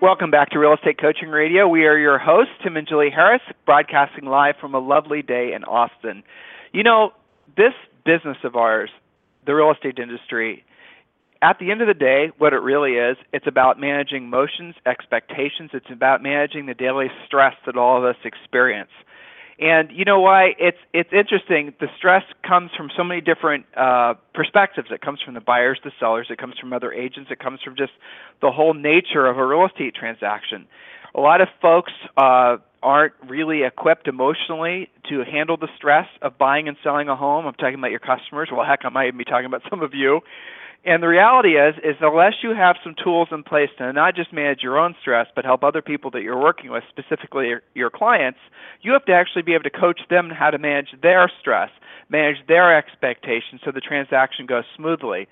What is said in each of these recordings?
Welcome back to Real Estate Coaching Radio. We are your hosts, Tim and Julie Harris, broadcasting live from a lovely day in Austin. You know, this business of ours, the real estate industry, at the end of the day, what it really is, it's about managing motions, expectations. It's about managing the daily stress that all of us experience. And you know why? It's it's interesting. The stress comes from so many different uh, perspectives. It comes from the buyers, the sellers. It comes from other agents. It comes from just the whole nature of a real estate transaction. A lot of folks uh, aren't really equipped emotionally to handle the stress of buying and selling a home. I'm talking about your customers. Well, heck, I might even be talking about some of you. And the reality is, is unless you have some tools in place to not just manage your own stress, but help other people that you're working with, specifically your, your clients, you have to actually be able to coach them how to manage their stress, manage their expectations, so the transaction goes smoothly.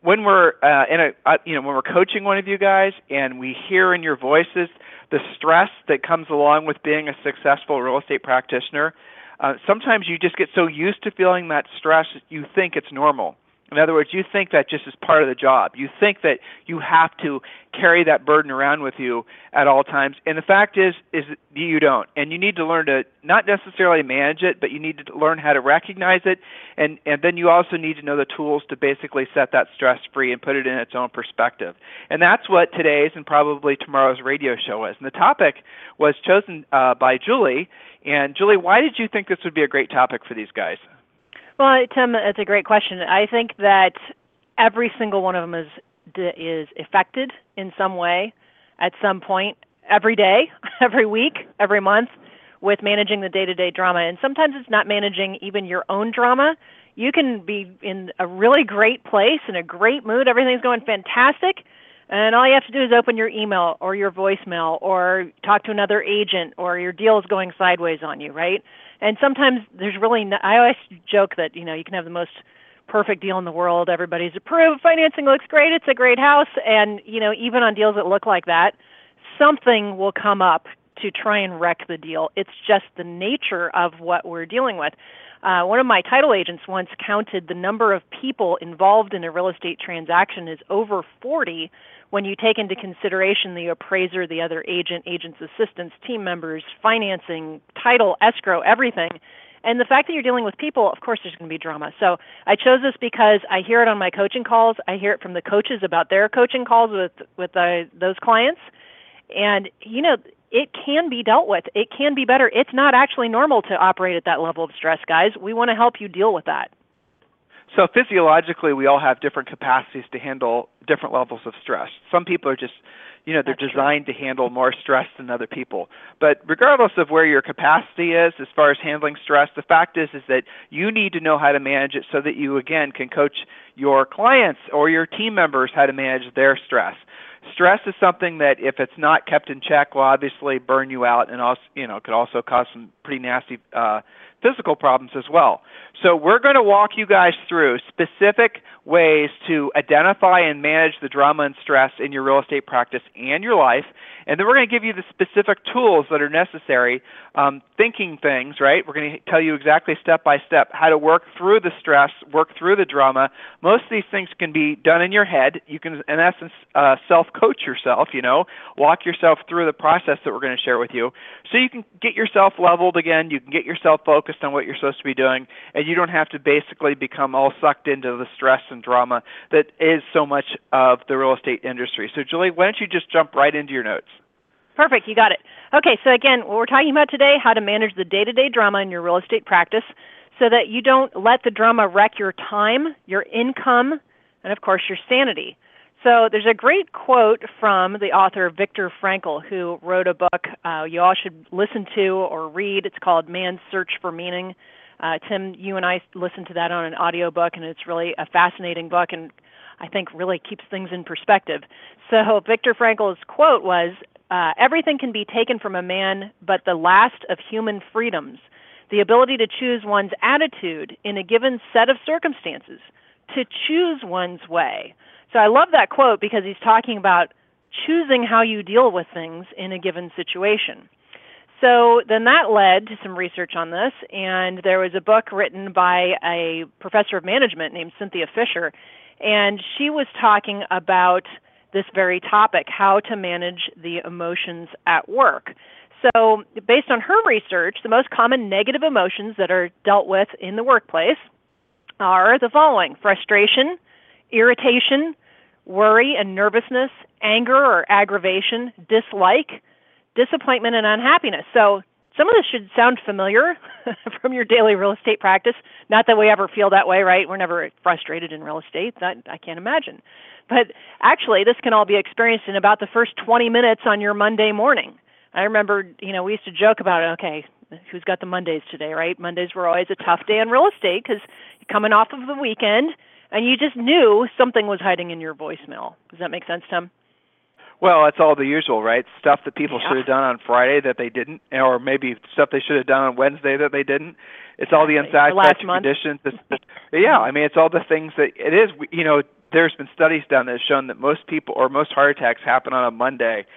When we're uh, in a, uh, you know, when we're coaching one of you guys, and we hear in your voices the stress that comes along with being a successful real estate practitioner, uh, sometimes you just get so used to feeling that stress, that you think it's normal in other words, you think that just is part of the job. You think that you have to carry that burden around with you at all times. And the fact is is you don't. And you need to learn to not necessarily manage it, but you need to learn how to recognize it and and then you also need to know the tools to basically set that stress free and put it in its own perspective. And that's what today's and probably tomorrow's radio show is. And the topic was chosen uh, by Julie. And Julie, why did you think this would be a great topic for these guys? Well, Tim, it's a great question. I think that every single one of them is is affected in some way at some point every day, every week, every month with managing the day-to-day drama. And sometimes it's not managing even your own drama. You can be in a really great place, in a great mood, everything's going fantastic, and all you have to do is open your email or your voicemail or talk to another agent or your deal is going sideways on you, right? and sometimes there's really no, I always joke that you know you can have the most perfect deal in the world. Everybody's approved. Financing looks great. It's a great house. And you know even on deals that look like that something will come up to try and wreck the deal. It's just the nature of what we're dealing with. Uh, one of my title agents once counted the number of people involved in a real estate transaction is over 40 when you take into consideration the appraiser, the other agent, agent's assistants, team members, financing, title, escrow, everything. And the fact that you're dealing with people, of course, there's going to be drama. So I chose this because I hear it on my coaching calls. I hear it from the coaches about their coaching calls with with uh, those clients, and you know it can be dealt with. It can be better. It's not actually normal to operate at that level of stress, guys. We want to help you deal with that. So physiologically, we all have different capacities to handle different levels of stress. Some people are just, you know, they're That's designed true. to handle more stress than other people. But regardless of where your capacity is as far as handling stress, the fact is is that you need to know how to manage it so that you again can coach your clients or your team members how to manage their stress. Stress is something that if it's not kept in check will obviously burn you out and also, you know, could also cause some pretty nasty uh physical problems as well. So we're going to walk you guys through specific ways to identify and manage the drama and stress in your real estate practice and your life. And then we're going to give you the specific tools that are necessary, um, thinking things, right? We're going to tell you exactly step by step how to work through the stress, work through the drama. Most of these things can be done in your head. You can, in essence, uh, self coach yourself, you know, walk yourself through the process that we're going to share with you. So you can get yourself leveled again, you can get yourself focused on what you're supposed to be doing, and you don't have to basically become all sucked into the stress and drama that is so much of the real estate industry. So, Julie, why don't you just jump right into your notes? Perfect, you got it. Okay, so again, what we're talking about today, how to manage the day-to-day drama in your real estate practice so that you don't let the drama wreck your time, your income, and of course your sanity. So there's a great quote from the author Viktor Frankl, who wrote a book uh, you all should listen to or read. It's called Man's Search for Meaning. Uh, Tim, you and I listened to that on an audiobook, and it's really a fascinating book, and I think really keeps things in perspective. So Viktor Frankl's quote was, uh, everything can be taken from a man but the last of human freedoms, the ability to choose one's attitude in a given set of circumstances, to choose one's way. So I love that quote because he's talking about choosing how you deal with things in a given situation. So then that led to some research on this, and there was a book written by a professor of management named Cynthia Fisher, and she was talking about this very topic how to manage the emotions at work. So, based on her research, the most common negative emotions that are dealt with in the workplace are the following frustration, irritation, worry and nervousness, anger or aggravation, dislike, disappointment, and unhappiness. So, some of this should sound familiar from your daily real estate practice. Not that we ever feel that way, right? We're never frustrated in real estate. That I can't imagine. But actually, this can all be experienced in about the first 20 minutes on your Monday morning. I remember, you know, we used to joke about it. Okay, who's got the Mondays today, right? Mondays were always a tough day in real estate because you're coming off of the weekend and you just knew something was hiding in your voicemail. Does that make sense, Tim? Well, it's all the usual, right? Stuff that people yeah. should have done on Friday that they didn't, or maybe stuff they should have done on Wednesday that they didn't. It's all the unsatisfactory conditions. yeah, I mean, it's all the things that it is. You know, there's been studies done that have shown that most people or most heart attacks happen on a Monday.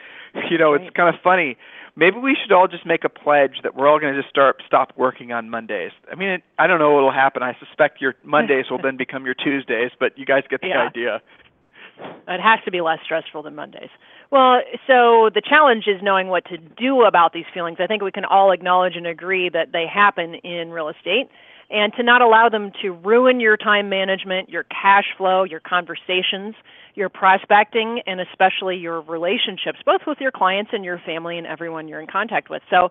You know, it's kind of funny. Maybe we should all just make a pledge that we're all going to just start stop working on Mondays. I mean, it, I don't know what will happen. I suspect your Mondays will then become your Tuesdays, but you guys get the yeah. idea. It has to be less stressful than Mondays. Well, so the challenge is knowing what to do about these feelings. I think we can all acknowledge and agree that they happen in real estate and to not allow them to ruin your time management, your cash flow, your conversations, your prospecting, and especially your relationships, both with your clients and your family and everyone you're in contact with. So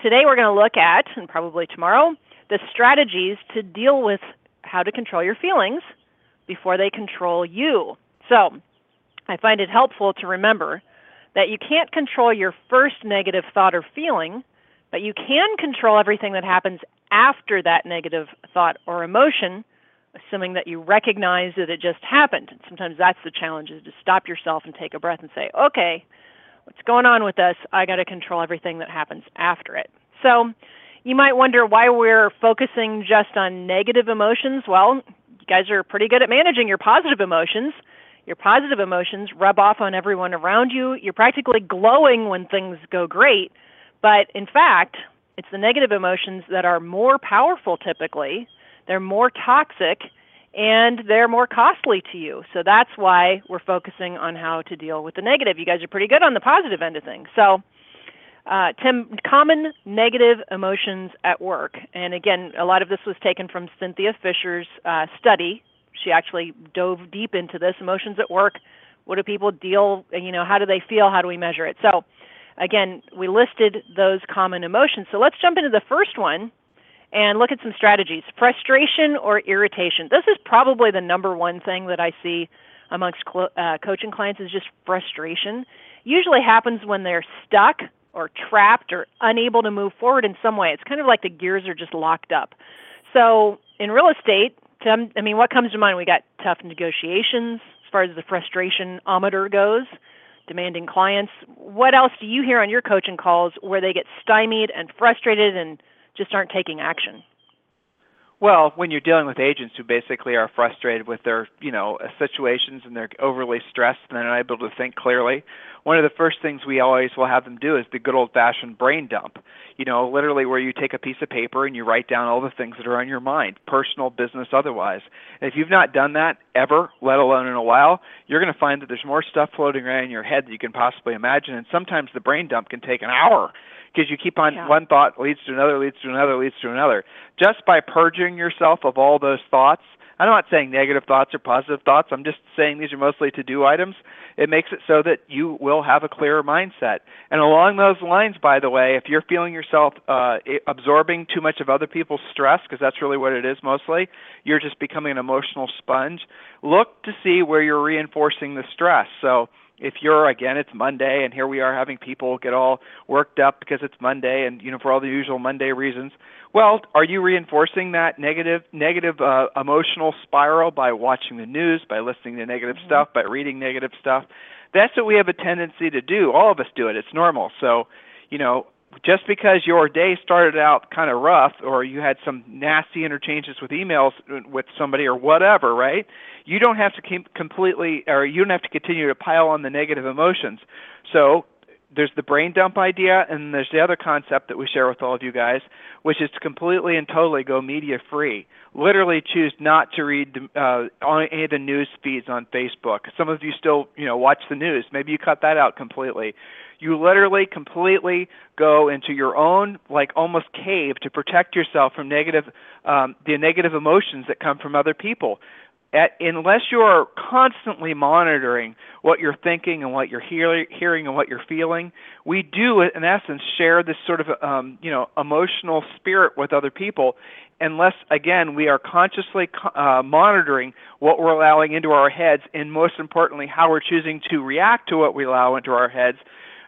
today we're going to look at, and probably tomorrow, the strategies to deal with how to control your feelings before they control you. So I find it helpful to remember that you can't control your first negative thought or feeling, but you can control everything that happens after that negative thought or emotion, assuming that you recognize that it just happened. And sometimes that's the challenge is to stop yourself and take a breath and say, okay, what's going on with this? I got to control everything that happens after it. So you might wonder why we're focusing just on negative emotions. Well, you guys are pretty good at managing your positive emotions. Your positive emotions rub off on everyone around you. You're practically glowing when things go great. But in fact, it's the negative emotions that are more powerful typically, they're more toxic, and they're more costly to you. So that's why we're focusing on how to deal with the negative. You guys are pretty good on the positive end of things. So, uh, Tim, common negative emotions at work. And again, a lot of this was taken from Cynthia Fisher's uh, study. She actually dove deep into this emotions at work. What do people deal, you know, how do they feel? How do we measure it? So, Again, we listed those common emotions. So let's jump into the first one and look at some strategies. Frustration or irritation. This is probably the number one thing that I see amongst cl- uh, coaching clients is just frustration. Usually happens when they're stuck or trapped or unable to move forward in some way. It's kind of like the gears are just locked up. So in real estate, I mean, what comes to mind? We got tough negotiations as far as the frustration ometer goes demanding clients. What else do you hear on your coaching calls where they get stymied and frustrated and just aren't taking action? Well, when you're dealing with agents who basically are frustrated with their, you know, uh, situations and they're overly stressed and they're not able to think clearly, one of the first things we always will have them do is the good old-fashioned brain dump. You know, literally where you take a piece of paper and you write down all the things that are on your mind, personal, business, otherwise. And if you've not done that ever, let alone in a while, you're going to find that there's more stuff floating around in your head than you can possibly imagine. And sometimes the brain dump can take an hour because you keep on yeah. one thought leads to another, leads to another, leads to another. Just by purging yourself of all those thoughts, I'm not saying negative thoughts or positive thoughts. I'm just saying these are mostly to do items. It makes it so that you will have a clearer mindset. And along those lines, by the way, if you're feeling yourself uh, absorbing too much of other people's stress, because that's really what it is mostly, you're just becoming an emotional sponge, look to see where you're reinforcing the stress. So if you're again it's monday and here we are having people get all worked up because it's monday and you know for all the usual monday reasons well are you reinforcing that negative negative uh, emotional spiral by watching the news by listening to negative mm-hmm. stuff by reading negative stuff that's what we have a tendency to do. All of us do it. It's normal. So, you know, just because your day started out kind of rough or you had some nasty interchanges with emails with somebody or whatever, right? You don't have to keep completely or you don't have to continue to pile on the negative emotions. So there's the brain dump idea and there's the other concept that we share with all of you guys, which is to completely and totally go media free. Literally choose not to read uh, any of the news feeds on Facebook. Some of you still, you know, watch the news. Maybe you cut that out completely you literally completely go into your own like almost cave to protect yourself from negative um, the negative emotions that come from other people At, unless you are constantly monitoring what you're thinking and what you're hear, hearing and what you're feeling, we do, in essence, share this sort of um, you know emotional spirit with other people. Unless, again, we are consciously uh, monitoring what we're allowing into our heads, and most importantly, how we're choosing to react to what we allow into our heads,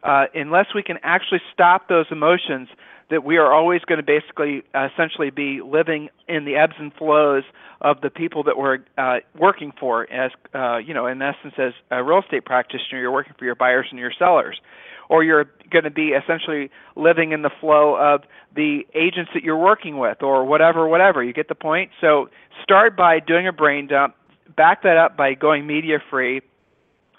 uh, unless we can actually stop those emotions, that we are always going to basically uh, essentially be living in the ebbs and flows of the people that we're uh, working for as uh, you know in essence as a real estate practitioner you're working for your buyers and your sellers. Or you're going to be essentially living in the flow of the agents that you're working with or whatever whatever. You get the point? So start by doing a brain dump back that up by going media free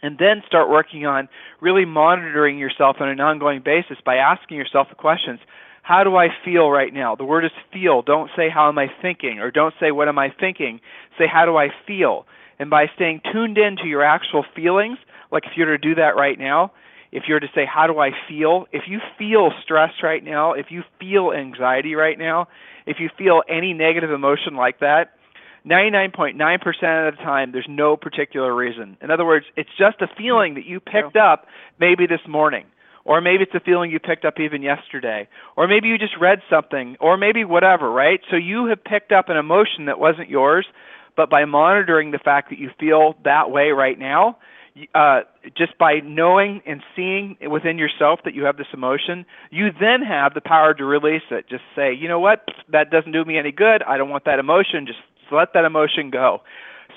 and then start working on really monitoring yourself on an ongoing basis by asking yourself the questions how do I feel right now? The word is feel. Don't say how am I thinking or don't say what am I thinking. Say how do I feel? And by staying tuned in to your actual feelings, like if you were to do that right now, if you were to say how do I feel? If you feel stress right now, if you feel anxiety right now, if you feel any negative emotion like that, 99.9% of the time, there's no particular reason. In other words, it's just a feeling that you picked up maybe this morning, or maybe it's a feeling you picked up even yesterday, or maybe you just read something, or maybe whatever, right? So you have picked up an emotion that wasn't yours, but by monitoring the fact that you feel that way right now, uh, just by knowing and seeing within yourself that you have this emotion, you then have the power to release it. Just say, you know what, that doesn't do me any good. I don't want that emotion. Just so let that emotion go.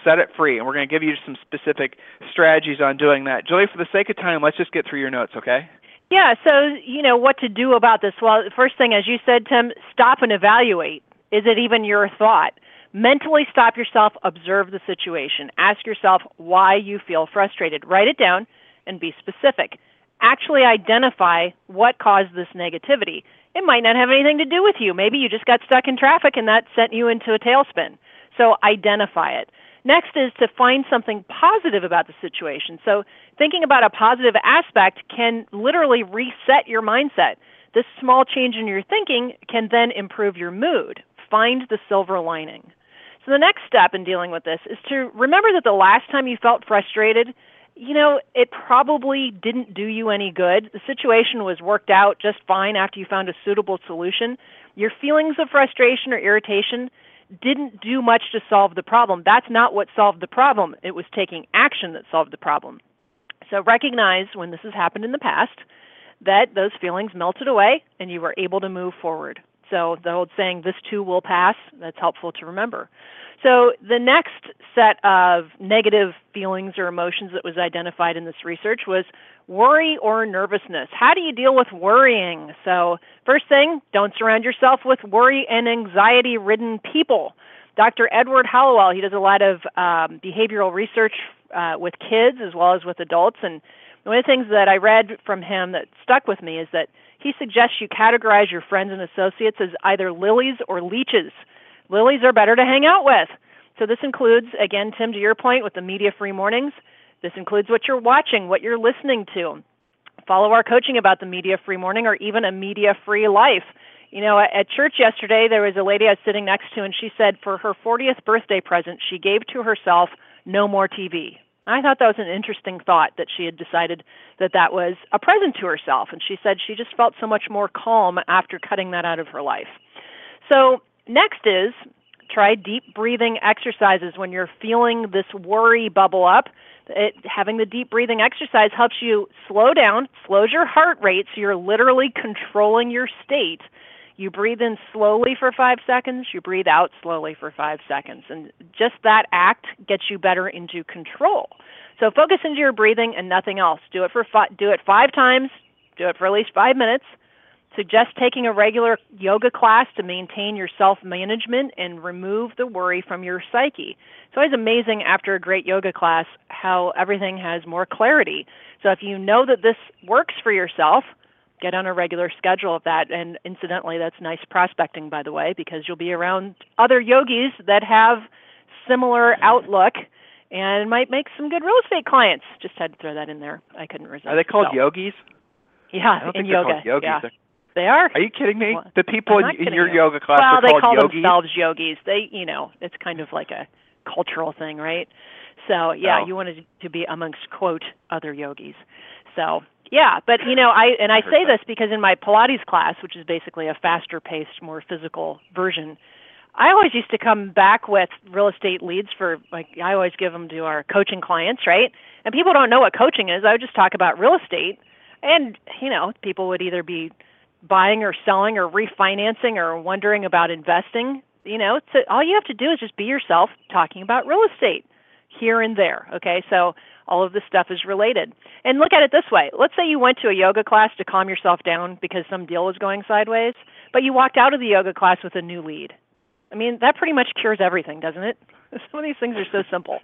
Set it free. And we're going to give you some specific strategies on doing that. Julie, for the sake of time, let's just get through your notes, okay? Yeah, so, you know, what to do about this? Well, the first thing, as you said, Tim, stop and evaluate. Is it even your thought? Mentally stop yourself, observe the situation. Ask yourself why you feel frustrated. Write it down and be specific. Actually identify what caused this negativity. It might not have anything to do with you. Maybe you just got stuck in traffic and that sent you into a tailspin. So identify it. Next is to find something positive about the situation. So thinking about a positive aspect can literally reset your mindset. This small change in your thinking can then improve your mood. Find the silver lining. So the next step in dealing with this is to remember that the last time you felt frustrated, you know, it probably didn't do you any good. The situation was worked out just fine after you found a suitable solution. Your feelings of frustration or irritation didn't do much to solve the problem. That's not what solved the problem. It was taking action that solved the problem. So recognize when this has happened in the past that those feelings melted away and you were able to move forward. So the old saying, this too will pass, that's helpful to remember. So the next set of negative feelings or emotions that was identified in this research was worry or nervousness. How do you deal with worrying? So first thing, don't surround yourself with worry and anxiety ridden people. Dr. Edward Hallowell, he does a lot of um, behavioral research uh, with kids as well as with adults. And one of the things that I read from him that stuck with me is that he suggests you categorize your friends and associates as either lilies or leeches. Lilies are better to hang out with. So this includes, again, Tim, to your point with the media free mornings, this includes what you're watching, what you're listening to. Follow our coaching about the media free morning or even a media free life. You know, at church yesterday, there was a lady I was sitting next to, and she said for her 40th birthday present, she gave to herself no more TV. I thought that was an interesting thought that she had decided that that was a present to herself. And she said she just felt so much more calm after cutting that out of her life. So, next is try deep breathing exercises when you're feeling this worry bubble up. It, having the deep breathing exercise helps you slow down, slows your heart rate, so you're literally controlling your state. You breathe in slowly for five seconds, you breathe out slowly for five seconds. And just that act gets you better into control. So focus into your breathing and nothing else. Do it for fi- do it 5 times, do it for at least 5 minutes. Suggest taking a regular yoga class to maintain your self management and remove the worry from your psyche. It's always amazing after a great yoga class how everything has more clarity. So if you know that this works for yourself, get on a regular schedule of that. And incidentally, that's nice prospecting, by the way, because you'll be around other yogis that have similar outlook and might make some good real estate clients. Just had to throw that in there. I couldn't resist. Are they called so. yogis? Yeah, in yoga. they're yogis. Yeah. They are. Are you kidding me? Well, the people in, not in kidding your you. yoga class well, are they called call yogis. themselves yogis. They, you know, it's kind of like a cultural thing, right? So yeah, Oh. you wanted to be amongst quote other yogis. So yeah, but you know, I and I say this because in my Pilates class, which is basically a faster paced, more physical version, I always used to come back with real estate leads for like I always give them to our coaching clients, right? And people don't know what coaching is. I would just talk about real estate, and you know, people would either be buying or selling or refinancing or wondering about investing. You know, so all you have to do is just be yourself talking about real estate here and there. Okay, so all of this stuff is related. And look at it this way let's say you went to a yoga class to calm yourself down because some deal was going sideways, but you walked out of the yoga class with a new lead. I mean, that pretty much cures everything, doesn't it? Some of these things are so simple.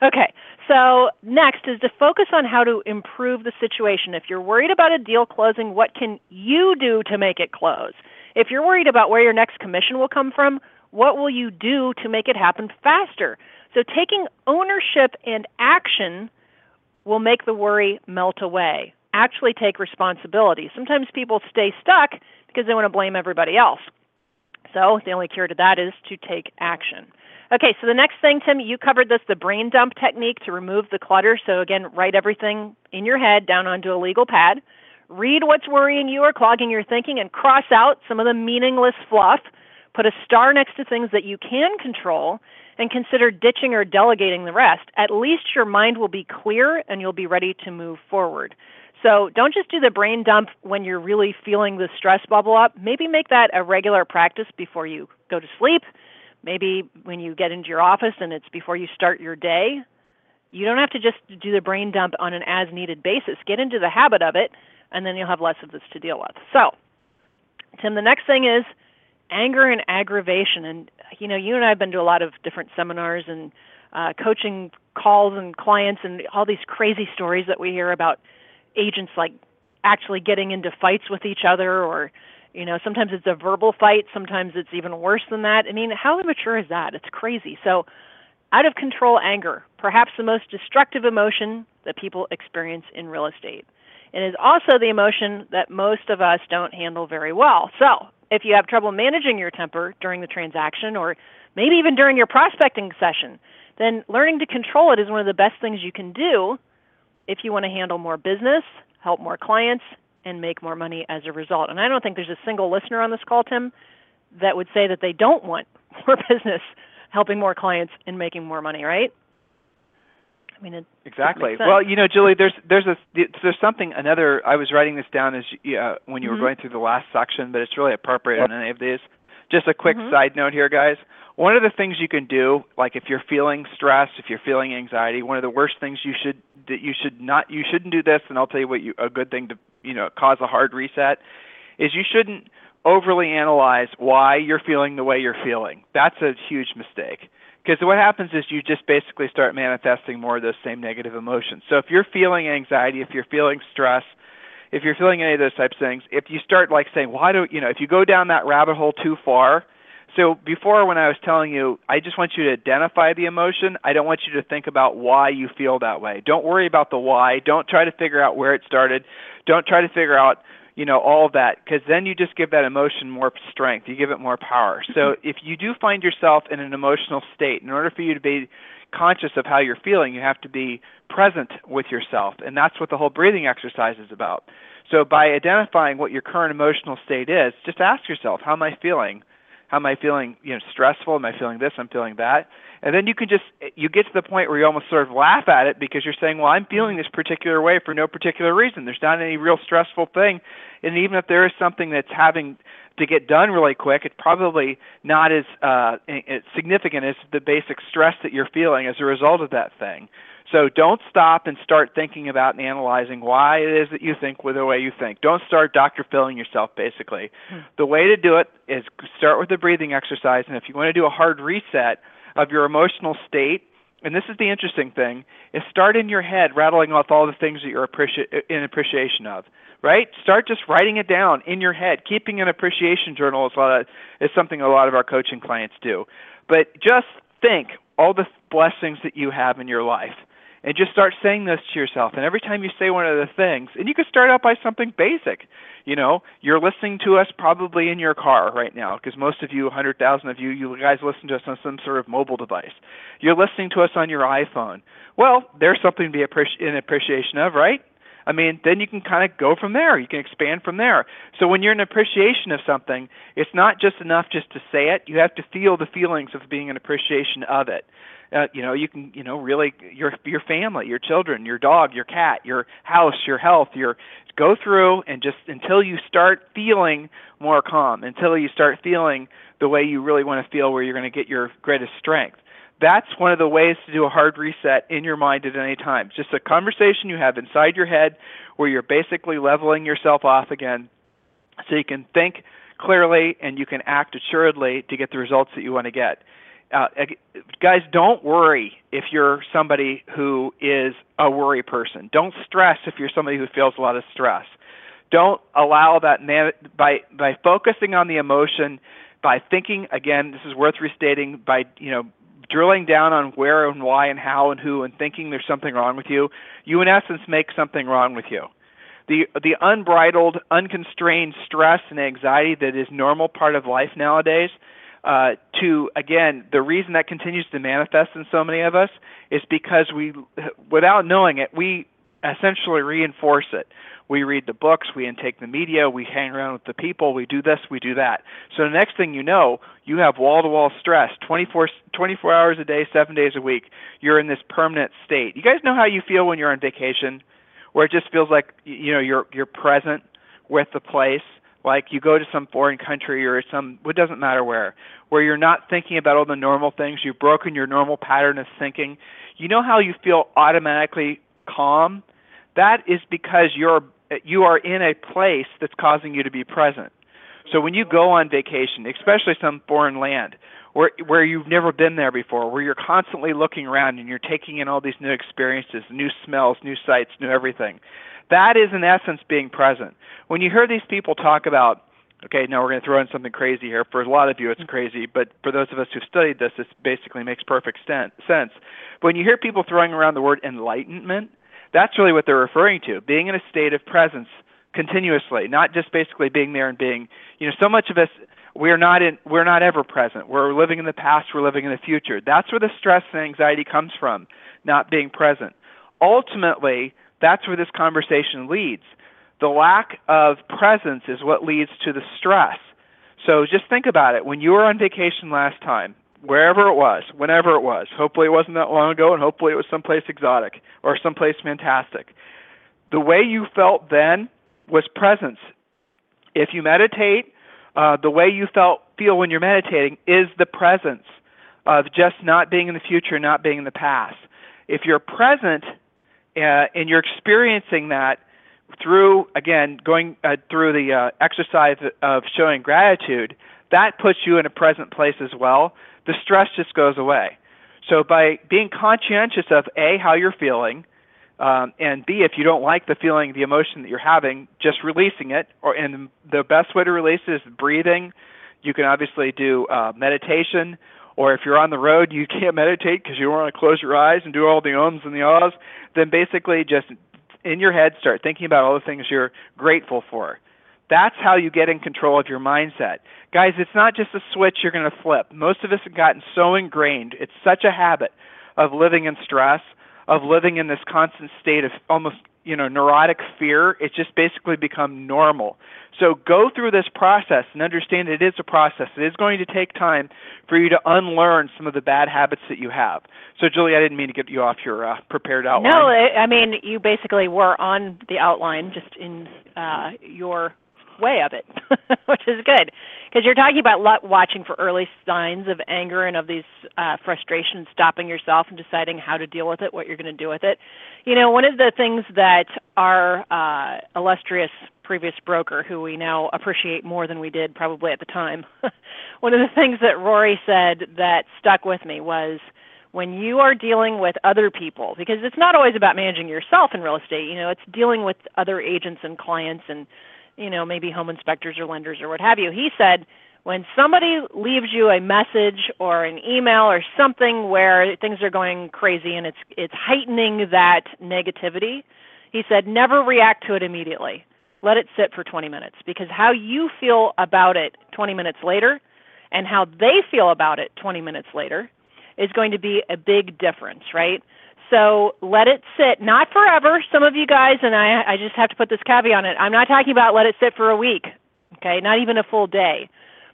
Okay, so next is to focus on how to improve the situation. If you're worried about a deal closing, what can you do to make it close? If you're worried about where your next commission will come from, what will you do to make it happen faster? So taking ownership and action will make the worry melt away. Actually take responsibility. Sometimes people stay stuck because they want to blame everybody else. So the only cure to that is to take action. Okay, so the next thing, Tim, you covered this the brain dump technique to remove the clutter. So again, write everything in your head down onto a legal pad. Read what's worrying you or clogging your thinking and cross out some of the meaningless fluff. Put a star next to things that you can control and consider ditching or delegating the rest. At least your mind will be clear and you'll be ready to move forward. So don't just do the brain dump when you're really feeling the stress bubble up. Maybe make that a regular practice before you go to sleep. Maybe when you get into your office and it's before you start your day. You don't have to just do the brain dump on an as needed basis. Get into the habit of it, and then you'll have less of this to deal with. So, Tim, the next thing is anger and aggravation. And, you know, you and I have been to a lot of different seminars and uh, coaching calls and clients and all these crazy stories that we hear about agents like actually getting into fights with each other or you know sometimes it's a verbal fight sometimes it's even worse than that. I mean how immature is that? It's crazy. So out of control anger perhaps the most destructive emotion that people experience in real estate. And is also the emotion that most of us don't handle very well. So if you have trouble managing your temper during the transaction or maybe even during your prospecting session then learning to control it is one of the best things you can do if you want to handle more business, help more clients, and make more money as a result. And I don't think there's a single listener on this call, Tim, that would say that they don't want more business, helping more clients, and making more money, right? I mean, Exactly. Well, you know, Julie, there's there's a there's something another. I was writing this down as uh, when you were Mhm. going through the last section, but it's really appropriate on any of these. Just a quick Mhm. side note here, guys. One of the things you can do, like if you're feeling stress, if you're feeling anxiety, one of the worst things you should that you should not you shouldn't do this, and I'll tell you what you a good thing to you know cause a hard reset is you shouldn't overly analyze why you're feeling the way you're feeling. That's a huge mistake. Because what happens is you just basically start manifesting more of those same negative emotions. So if you're feeling anxiety, if you're feeling stress, if you're feeling any of those types of things, if you start like saying, why do you know, if you go down that rabbit hole too far, so before when I was telling you, I just want you to identify the emotion. I don't want you to think about why you feel that way. Don't worry about the why. Don't try to figure out where it started. Don't try to figure out, you know, all of that because then you just give that emotion more strength. You give it more power. So mm-hmm. if you do find yourself in an emotional state, in order for you to be conscious of how you're feeling, you have to be present with yourself. And that's what the whole breathing exercise is about. So by identifying what your current emotional state is, just ask yourself, how am I feeling? How am I feeling, you know, stressful? Am I feeling this? I'm feeling that. And then you can just you get to the point where you almost sort of laugh at it because you're saying, "Well, I'm feeling this particular way for no particular reason. There's not any real stressful thing." And even if there is something that's having to get done really quick, it's probably not as uh, significant as the basic stress that you're feeling as a result of that thing. So don't stop and start thinking about and analyzing why it is that you think with the way you think. Don't start Dr. Filling yourself, basically. Hmm. The way to do it is start with a breathing exercise, and if you want to do a hard reset of your emotional state, and this is the interesting thing, is start in your head rattling off all the things that you're appreci- in appreciation of. Right? Start just writing it down in your head. Keeping an appreciation journal is, a lot of, is something a lot of our coaching clients do. But just think all the blessings that you have in your life and just start saying this to yourself. And every time you say one of the things, and you can start out by something basic. You know, you're listening to us probably in your car right now, because most of you, 100,000 of you, you guys listen to us on some sort of mobile device. You're listening to us on your iPhone. Well, there's something to be in appreciation of, right? I mean, then you can kind of go from there. You can expand from there. So when you're in appreciation of something, it's not just enough just to say it. You have to feel the feelings of being an appreciation of it. Uh, you know, you can, you know, really your your family, your children, your dog, your cat, your house, your health, your go through and just until you start feeling more calm, until you start feeling the way you really want to feel where you're going to get your greatest strength that's one of the ways to do a hard reset in your mind at any time. Just a conversation you have inside your head where you're basically leveling yourself off again so you can think clearly and you can act assuredly to get the results that you want to get. Uh, guys, don't worry if you're somebody who is a worry person. Don't stress if you're somebody who feels a lot of stress. Don't allow that man- by by focusing on the emotion, by thinking again. This is worth restating. By you know drilling down on where and why and how and who and thinking there's something wrong with you, you in essence make something wrong with you. The the unbridled, unconstrained stress and anxiety that is normal part of life nowadays, uh, to again the reason that continues to manifest in so many of us is because we, without knowing it, we essentially reinforce it we read the books, we intake the media, we hang around with the people, we do this, we do that. So the next thing you know, you have wall to wall stress 24, 24 hours a day, seven days a week. You're in this permanent state. You guys know how you feel when you're on vacation, where it just feels like you know you're you're present with the place. Like you go to some foreign country or some, it doesn't matter where, where you're not thinking about all the normal things. You've broken your normal pattern of thinking. You know how you feel automatically calm? That is because you're you are in a place that's causing you to be present. So when you go on vacation, especially some foreign land, where where you've never been there before, where you're constantly looking around and you're taking in all these new experiences, new smells, new sights, new everything. That is in essence being present. When you hear these people talk about okay, now we're going to throw in something crazy here. For a lot of you, it's crazy, but for those of us who've studied this, this basically makes perfect sense. When you hear people throwing around the word enlightenment, that's really what they're referring to, being in a state of presence continuously, not just basically being there and being, you know, so much of us we're not in we're not ever present. We're living in the past, we're living in the future. That's where the stress and anxiety comes from, not being present. Ultimately, that's where this conversation leads. The lack of presence is what leads to the stress. So just think about it. When you were on vacation last time, wherever it was, whenever it was. Hopefully it wasn't that long ago, and hopefully it was someplace exotic or someplace fantastic. The way you felt then was presence. If you meditate, uh, the way you felt feel when you're meditating is the presence of just not being in the future, not being in the past. If you're present uh, and you're experiencing that through again going uh, through the uh, exercise of showing gratitude, that puts you in a present place as well the stress just goes away. So by being conscientious of A, how you're feeling, um, and B, if you don't like the feeling, the emotion that you're having, just releasing it. Or and the best way to release it is breathing. You can obviously do uh, meditation, or if you're on the road, you can't meditate because you want to close your eyes and do all the ums and the ahs. Then basically, just in your head, start thinking about all the things you're grateful for. That's how you get in control of your mindset. Guys, it's not just a switch you're going to flip. Most of us have gotten so ingrained. It's such a habit of living in stress, of living in this constant state of almost, you know, neurotic fear. It's just basically become normal. So go through this process and understand it is a process. It is going to take time for you to unlearn some of the bad habits that you have. So, Julie, I didn't mean to get you off your uh, prepared outline. No, I mean you basically were on the outline, just in uh, your way of it, which is good. because you're talking about watching for early signs of anger and of these uh, frustrations, stopping yourself and deciding how to deal with it, what you're going to do with it. You know, one of the things that our uh, illustrious previous broker, who we now appreciate more than we did probably at the time, one of the things that Rory said that stuck with me was when you are dealing with other people, because it's not always about managing yourself in real estate, you know, it's dealing with other agents and clients and you know, maybe home inspectors or lenders or what have you. He said when somebody leaves you a message or an email or something where things are going crazy and it's it's heightening that negativity, he said never react to it immediately. Let it sit for 20 minutes because how you feel about it 20 minutes later and how they feel about it 20 minutes later is going to be a big difference, right? So let it sit, not forever. Some of you guys, and I, I just have to put this caveat on it. I'm not talking about let it sit for a week, okay, not even a full day,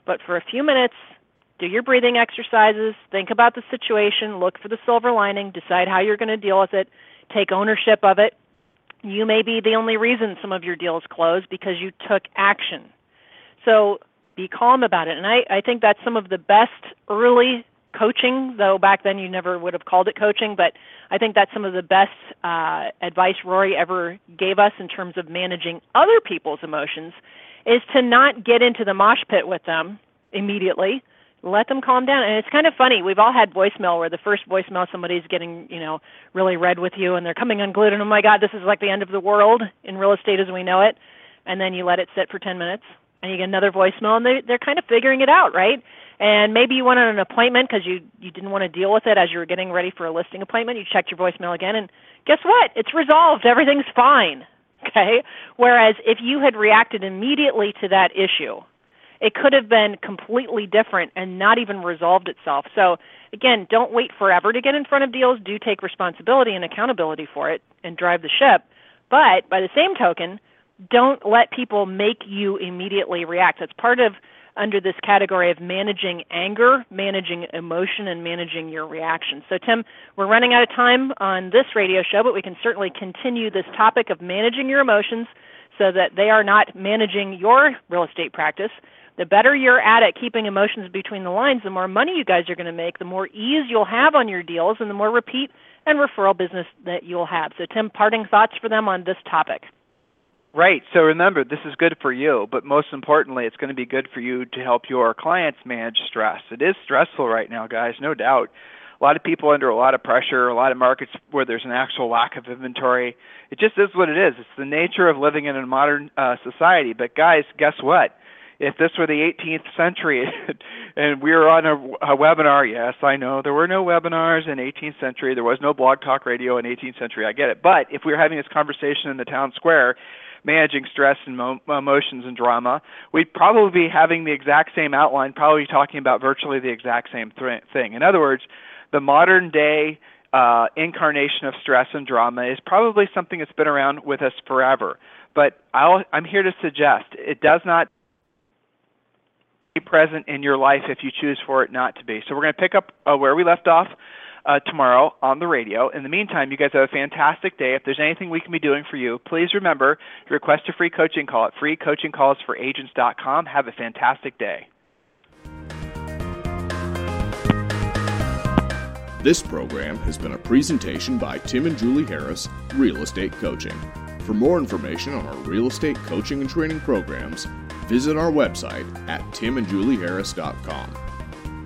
but for a few minutes. Do your breathing exercises, think about the situation, look for the silver lining, decide how you're going to deal with it, take ownership of it. You may be the only reason some of your deals close because you took action. So be calm about it. And I, I think that's some of the best early coaching, though back then you never would have called it coaching, but I think that's some of the best uh, advice Rory ever gave us in terms of managing other people's emotions is to not get into the mosh pit with them immediately. Let them calm down. And it's kind of funny. We've all had voicemail where the first voicemail somebody's getting, you know, really red with you and they're coming unglued and oh my god, this is like the end of the world in real estate as we know it. And then you let it sit for 10 minutes and you get another voicemail and they they're kind of figuring it out, right? and maybe you went on an appointment because you you didn't want to deal with it as you were getting ready for a listing appointment. You checked your voicemail again, and guess what? It's resolved. Everything's fine. Okay. Whereas if you had reacted immediately to that issue, it could have been completely different and not even resolved itself. So again, don't wait forever to get in front of deals. Do take responsibility and accountability for it and drive the ship. But by the same token, don't let people make you immediately react. That's part of under this category of managing anger, managing emotion, and managing your reaction. So, Tim, we're running out of time on this radio show, but we can certainly continue this topic of managing your emotions so that they are not managing your real estate practice. The better you're at at keeping emotions between the lines, the more money you guys are going to make, the more ease you'll have on your deals, and the more repeat and referral business that you'll have. So, Tim, parting thoughts for them on this topic. Right. So remember, this is good for you, but most importantly, it's going to be good for you to help your clients manage stress. It is stressful right now, guys, no doubt. A lot of people under a lot of pressure, a lot of markets where there's an actual lack of inventory. It just is what it is. It's the nature of living in a modern uh, society. But guys, guess what? If this were the 18th century and we were on a, a webinar, yes, I know there were no webinars in 18th century. There was no blog talk radio in 18th century. I get it. But if we were having this conversation in the town square, managing stress and mo- emotions and drama, we'd probably be having the exact same outline, probably talking about virtually the exact same th- thing. In other words, the modern day uh, incarnation of stress and drama is probably something that's been around with us forever. But I'll, I'm here to suggest it does not be present in your life if you choose for it not to be. So we're going to pick up uh, where we left off uh, tomorrow on the radio. In the meantime, you guys have a fantastic day. If there's anything we can be doing for you, please remember to request a free coaching call at freecoachingcallsforagents.com. Have a fantastic day. This program has been a presentation by Tim and Julie Harris, Real Estate Coaching. For more information on our real estate coaching and training programs, visit our website at timandjulieharris.com.